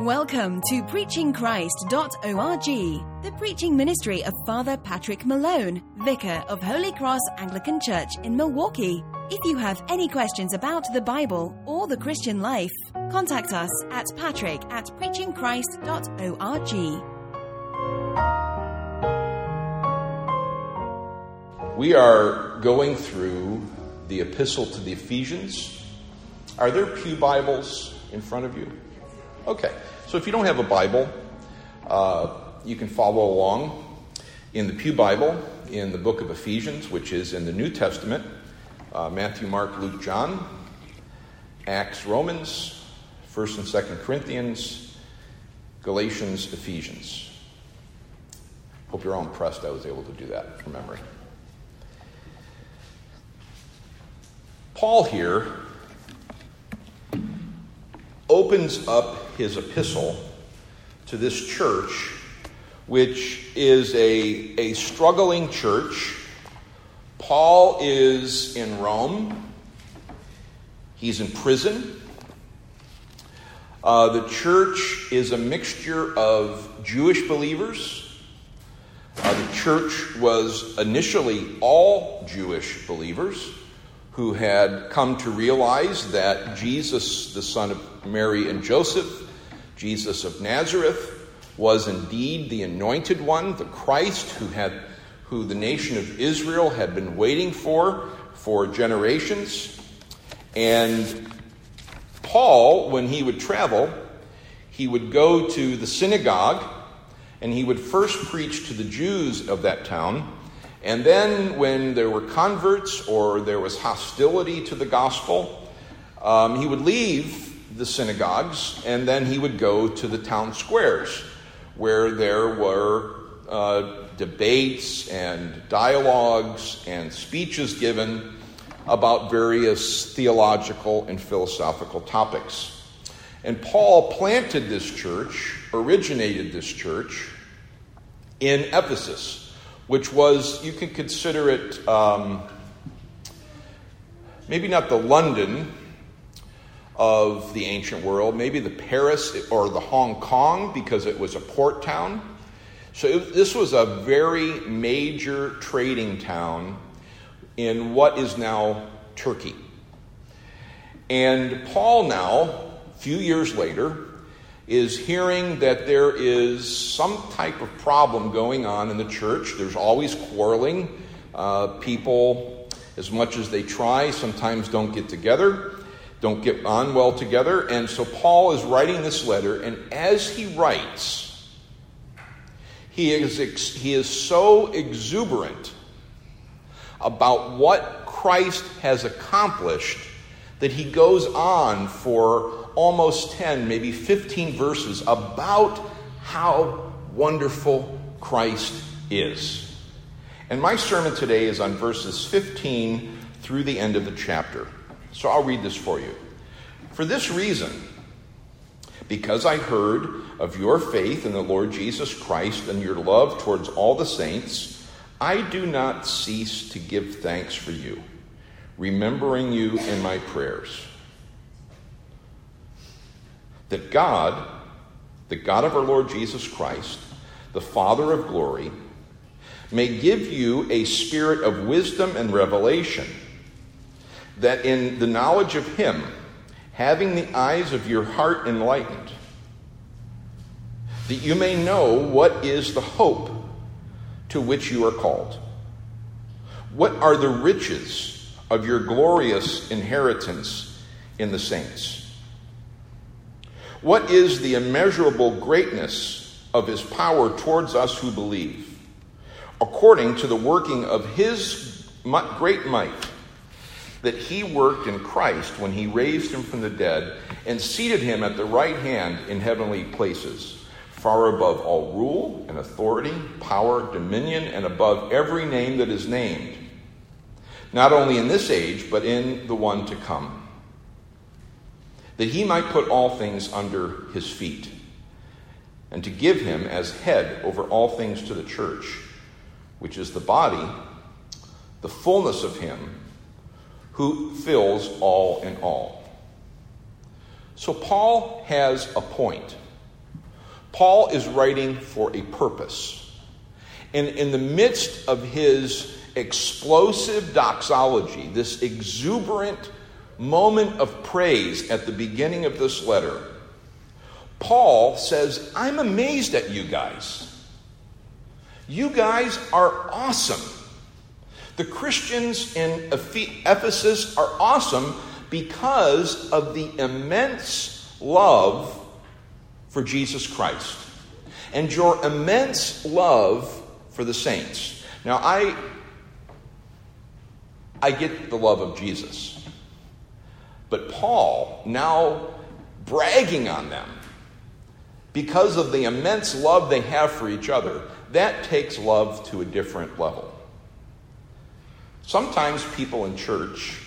Welcome to PreachingChrist.org, the preaching ministry of Father Patrick Malone, Vicar of Holy Cross Anglican Church in Milwaukee. If you have any questions about the Bible or the Christian life, contact us at patrick at preachingchrist.org. We are going through the Epistle to the Ephesians. Are there Pew Bibles in front of you? Okay, so if you don't have a Bible, uh, you can follow along in the Pew Bible in the book of Ephesians, which is in the New Testament uh, Matthew, Mark, Luke, John, Acts, Romans, 1st and 2nd Corinthians, Galatians, Ephesians. Hope you're all impressed I was able to do that from memory. Paul here opens up his epistle to this church, which is a, a struggling church. Paul is in Rome, he's in prison. Uh, the church is a mixture of Jewish believers. Uh, the church was initially all Jewish believers who had come to realize that Jesus, the son of Mary and Joseph, Jesus of Nazareth, was indeed the anointed one, the Christ who had who the nation of Israel had been waiting for for generations. And Paul, when he would travel, he would go to the synagogue and he would first preach to the Jews of that town and then, when there were converts or there was hostility to the gospel, um, he would leave the synagogues and then he would go to the town squares where there were uh, debates and dialogues and speeches given about various theological and philosophical topics. And Paul planted this church, originated this church in Ephesus which was, you can consider it um, maybe not the London of the ancient world, maybe the Paris or the Hong Kong because it was a port town. So it, this was a very major trading town in what is now Turkey. And Paul, now, a few years later, is hearing that there is some type of problem going on in the church. There's always quarreling. Uh, people, as much as they try, sometimes don't get together, don't get on well together. And so Paul is writing this letter, and as he writes, he is, ex- he is so exuberant about what Christ has accomplished that he goes on for almost 10, maybe 15 verses about how wonderful Christ is. And my sermon today is on verses 15 through the end of the chapter. So I'll read this for you. For this reason, because I heard of your faith in the Lord Jesus Christ and your love towards all the saints, I do not cease to give thanks for you, remembering you in my prayers that God, the God of our Lord Jesus Christ, the Father of glory, may give you a spirit of wisdom and revelation, that in the knowledge of Him, having the eyes of your heart enlightened, that you may know what is the hope to which you are called. What are the riches of your glorious inheritance in the saints? What is the immeasurable greatness of his power towards us who believe? According to the working of his great might that he worked in Christ when he raised him from the dead and seated him at the right hand in heavenly places, far above all rule and authority, power, dominion, and above every name that is named, not only in this age, but in the one to come that he might put all things under his feet, and to give him as head over all things to the church, which is the body, the fullness of him who fills all in all. So Paul has a point Paul is writing for a purpose. And in the midst of his explosive doxology, this exuberant moment of praise at the beginning of this letter, Paul says, I'm amazed at you guys. You guys are awesome. The Christians in Ephesus are awesome because of the immense love for Jesus Christ and your immense love for the saints. Now, I, I get the love of Jesus. But Paul, now bragging on them because of the immense love they have for each other, that takes love to a different level. Sometimes people in church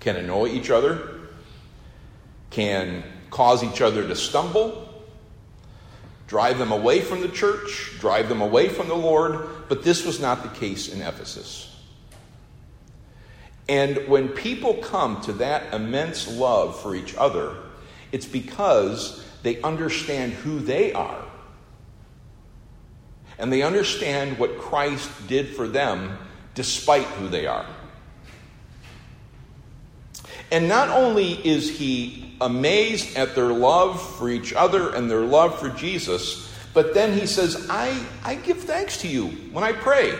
can annoy each other, can cause each other to stumble, drive them away from the church, drive them away from the Lord, but this was not the case in Ephesus. And when people come to that immense love for each other, it's because they understand who they are. And they understand what Christ did for them despite who they are. And not only is he amazed at their love for each other and their love for Jesus, but then he says, I, I give thanks to you when I pray.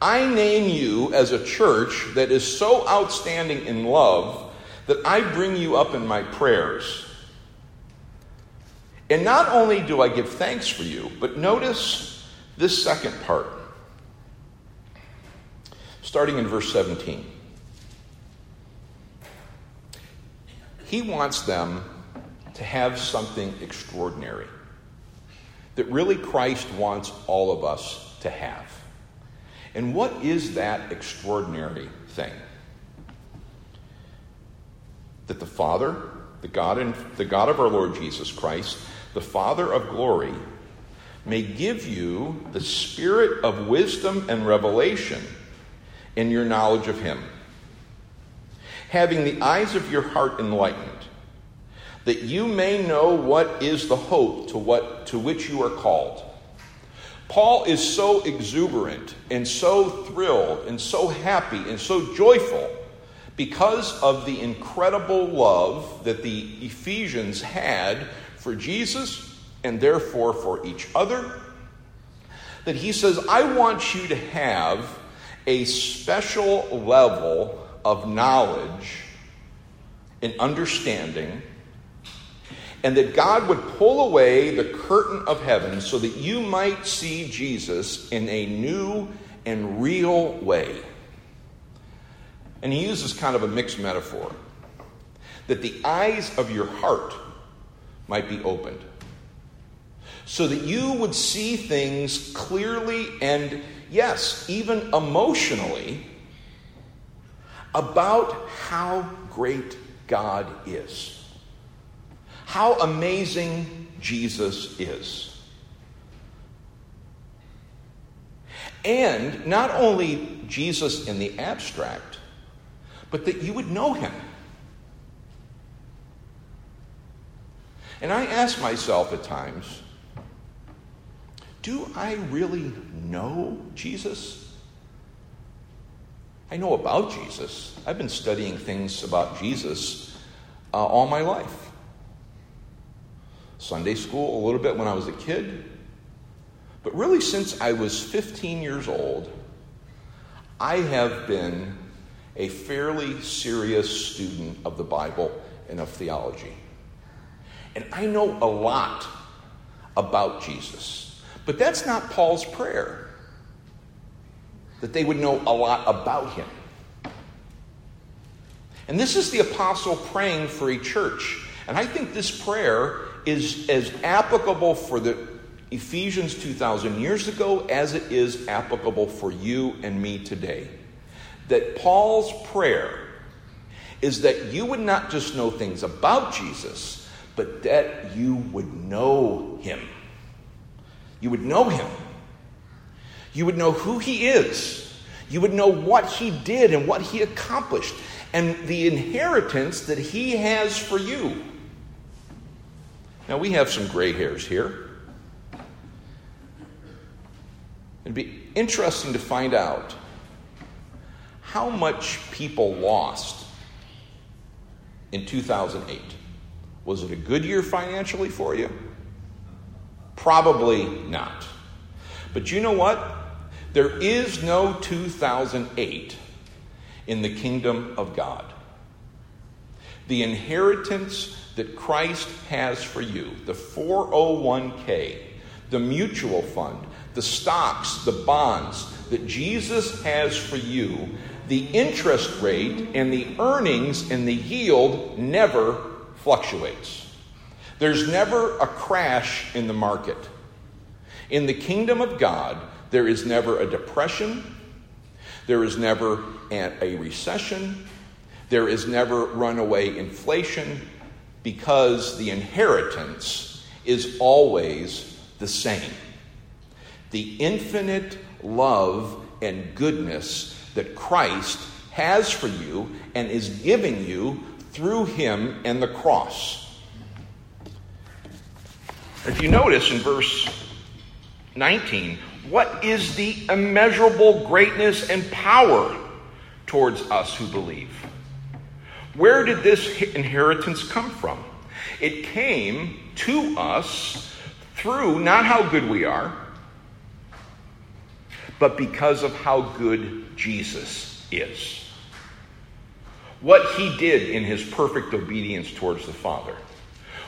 I name you as a church that is so outstanding in love that I bring you up in my prayers. And not only do I give thanks for you, but notice this second part, starting in verse 17. He wants them to have something extraordinary that really Christ wants all of us to have. And what is that extraordinary thing? That the Father, the God, and the God of our Lord Jesus Christ, the Father of glory, may give you the spirit of wisdom and revelation in your knowledge of Him having the eyes of your heart enlightened, that you may know what is the hope to, what, to which you are called. Paul is so exuberant and so thrilled and so happy and so joyful because of the incredible love that the Ephesians had for Jesus and therefore for each other that he says, I want you to have a special level of knowledge and understanding, and that God would pull away the curtain of heaven so that you might see Jesus in a new and real way. And he uses kind of a mixed metaphor that the eyes of your heart might be opened so that you would see things clearly and, yes, even emotionally about how great God is, how amazing Jesus is. And not only Jesus in the abstract, but that you would know him. And I ask myself at times, do I really know Jesus? I know about Jesus. I've been studying things about Jesus uh, all my life. Sunday school, a little bit when I was a kid. But really, since I was 15 years old, I have been a fairly serious student of the Bible and of theology. And I know a lot about Jesus. But that's not Paul's prayer that they would know a lot about him. And this is the apostle praying for a church. And I think this prayer is as applicable for the Ephesians 2,000 years ago as it is applicable for you and me today. That Paul's prayer is that you would not just know things about Jesus, but that you would know him. You would know him. You would know who he is. You would know what he did and what he accomplished and the inheritance that he has for you. Now, we have some gray hairs here. It'd be interesting to find out how much people lost in 2008. Was it a good year financially for you? Probably not. But you know what? There is no 2008 in the kingdom of God. The inheritance that Christ has for you, the 401k, the mutual fund, the stocks, the bonds that Jesus has for you, the interest rate and the earnings and the yield never fluctuates. There's never a crash in the market. In the kingdom of God, there is never a depression, there is never a recession, there is never runaway inflation, because the inheritance is always the same. The infinite love and goodness that Christ has for you and is giving you through him and the cross. If you notice in verse 19, what is the immeasurable greatness and power towards us who believe? Where did this inheritance come from? It came to us through not how good we are, but because of how good Jesus is. What he did in his perfect obedience towards the Father.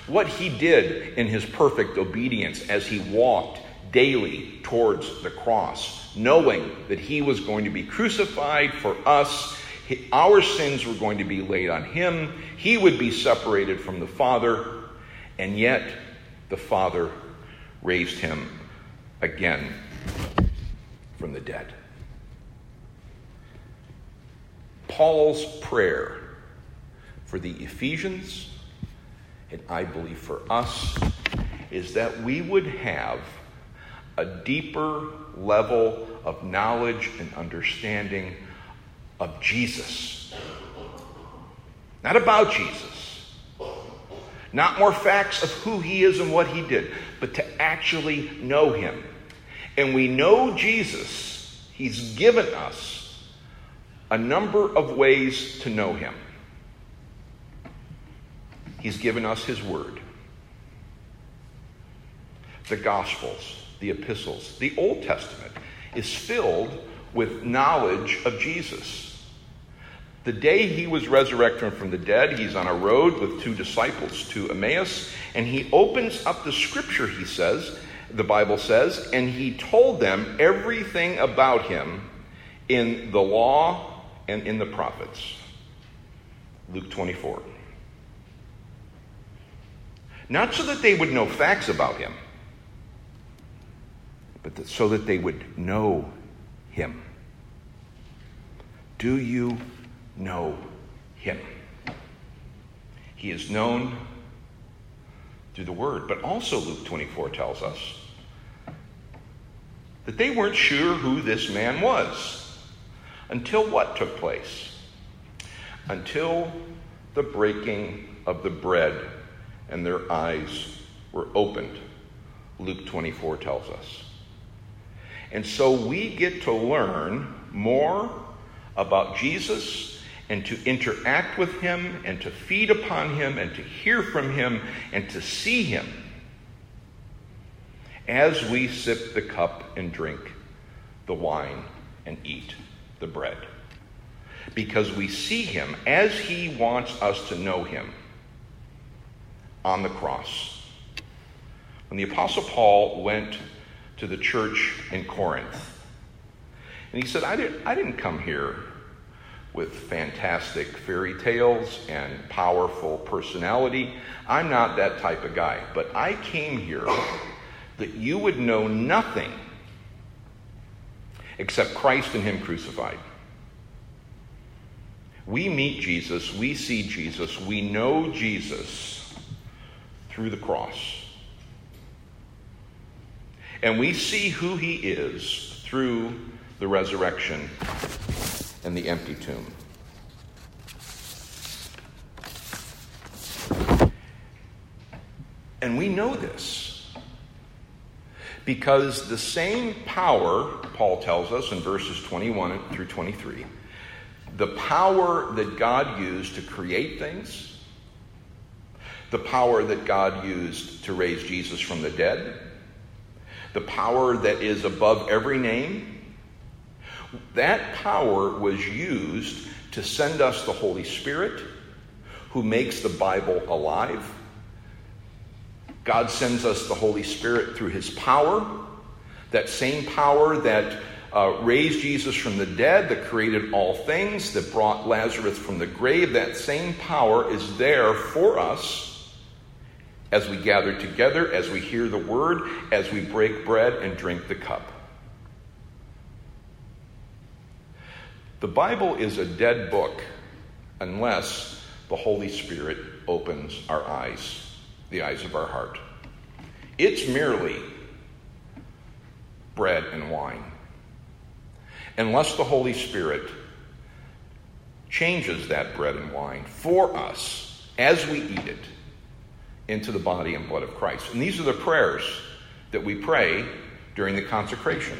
What he did in his perfect obedience as he walked daily towards the cross, knowing that he was going to be crucified for us. Our sins were going to be laid on him. He would be separated from the Father, and yet the Father raised him again from the dead. Paul's prayer for the Ephesians, and I believe for us, is that we would have a deeper level of knowledge and understanding of Jesus. Not about Jesus. Not more facts of who he is and what he did, but to actually know him and we know Jesus, He's given us a number of ways to know Him. He's given us His Word, the Gospels, the epistles, the Old Testament is filled with knowledge of Jesus. The day he was resurrected from the dead, he's on a road with two disciples to Emmaus, and he opens up the scripture, he says, the Bible says, and he told them everything about him in the law and in the prophets. Luke 24. Not so that they would know facts about him, but that, so that they would know him. Do you know him? He is known through the word, but also Luke 24 tells us that they weren't sure who this man was until what took place? Until the breaking of the bread and their eyes were opened, Luke 24 tells us. And so we get to learn more about Jesus and to interact with him and to feed upon him and to hear from him and to see him as we sip the cup and drink the wine and eat the bread. Because we see him as he wants us to know him on the cross. When the Apostle Paul went to the church in Corinth, and he said, I didn't, I didn't come here with fantastic fairy tales and powerful personality. I'm not that type of guy. But I came here that you would know nothing except Christ and Him crucified. We meet Jesus, we see Jesus, we know Jesus through the cross. And we see who He is through the resurrection and the empty tomb. And we know this because the same power, Paul tells us in verses 21 through 23, the power that God used to create things, the power that God used to raise Jesus from the dead, the power that is above every name, that power was used to send us the Holy Spirit who makes the Bible alive. God sends us the Holy Spirit through his power, that same power that uh, raised Jesus from the dead, that created all things, that brought Lazarus from the grave. That same power is there for us as we gather together, as we hear the word, as we break bread and drink the cup. The Bible is a dead book unless the Holy Spirit opens our eyes, the eyes of our heart. It's merely bread and wine. Unless the Holy Spirit changes that bread and wine for us as we eat it into the body and blood of Christ. And these are the prayers that we pray during the consecration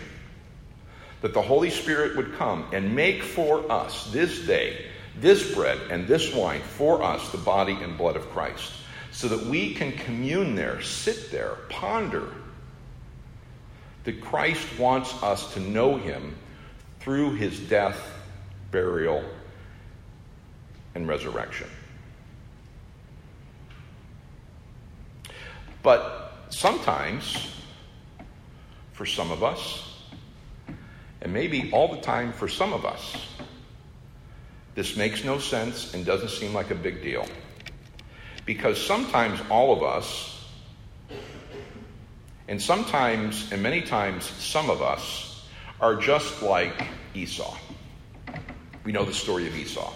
that the Holy Spirit would come and make for us this day this bread and this wine for us, the body and blood of Christ, so that we can commune there, sit there, ponder that Christ wants us to know him through his death, burial, and resurrection. But sometimes, for some of us, and maybe all the time for some of us, this makes no sense and doesn't seem like a big deal. Because sometimes all of us, and sometimes, and many times, some of us, are just like Esau. We know the story of Esau.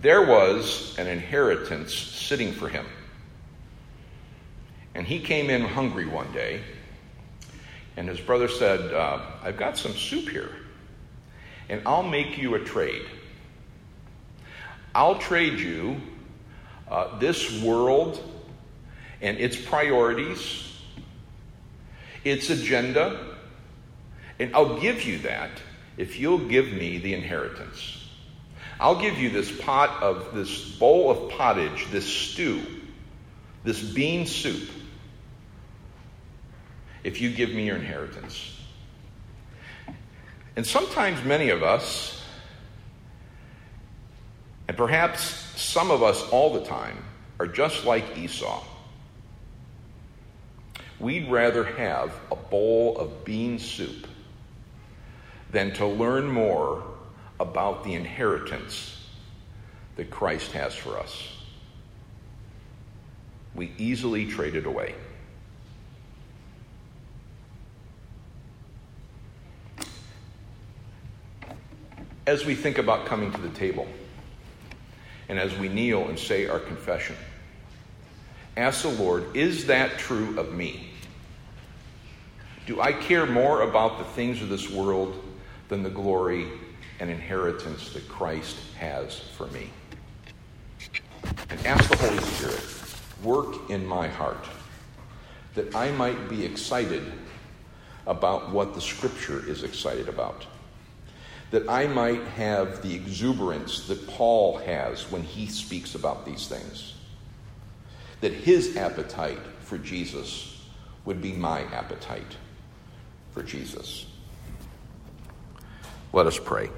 There was an inheritance sitting for him. And he came in hungry one day and his brother said, uh, I've got some soup here, and I'll make you a trade. I'll trade you uh, this world and its priorities, its agenda, and I'll give you that if you'll give me the inheritance. I'll give you this pot of this bowl of pottage, this stew, this bean soup if you give me your inheritance. And sometimes many of us, and perhaps some of us all the time, are just like Esau. We'd rather have a bowl of bean soup than to learn more about the inheritance that Christ has for us. We easily trade it away. As we think about coming to the table and as we kneel and say our confession, ask the Lord, is that true of me? Do I care more about the things of this world than the glory and inheritance that Christ has for me? And ask the Holy Spirit, work in my heart that I might be excited about what the Scripture is excited about that I might have the exuberance that Paul has when he speaks about these things. That his appetite for Jesus would be my appetite for Jesus. Let us pray.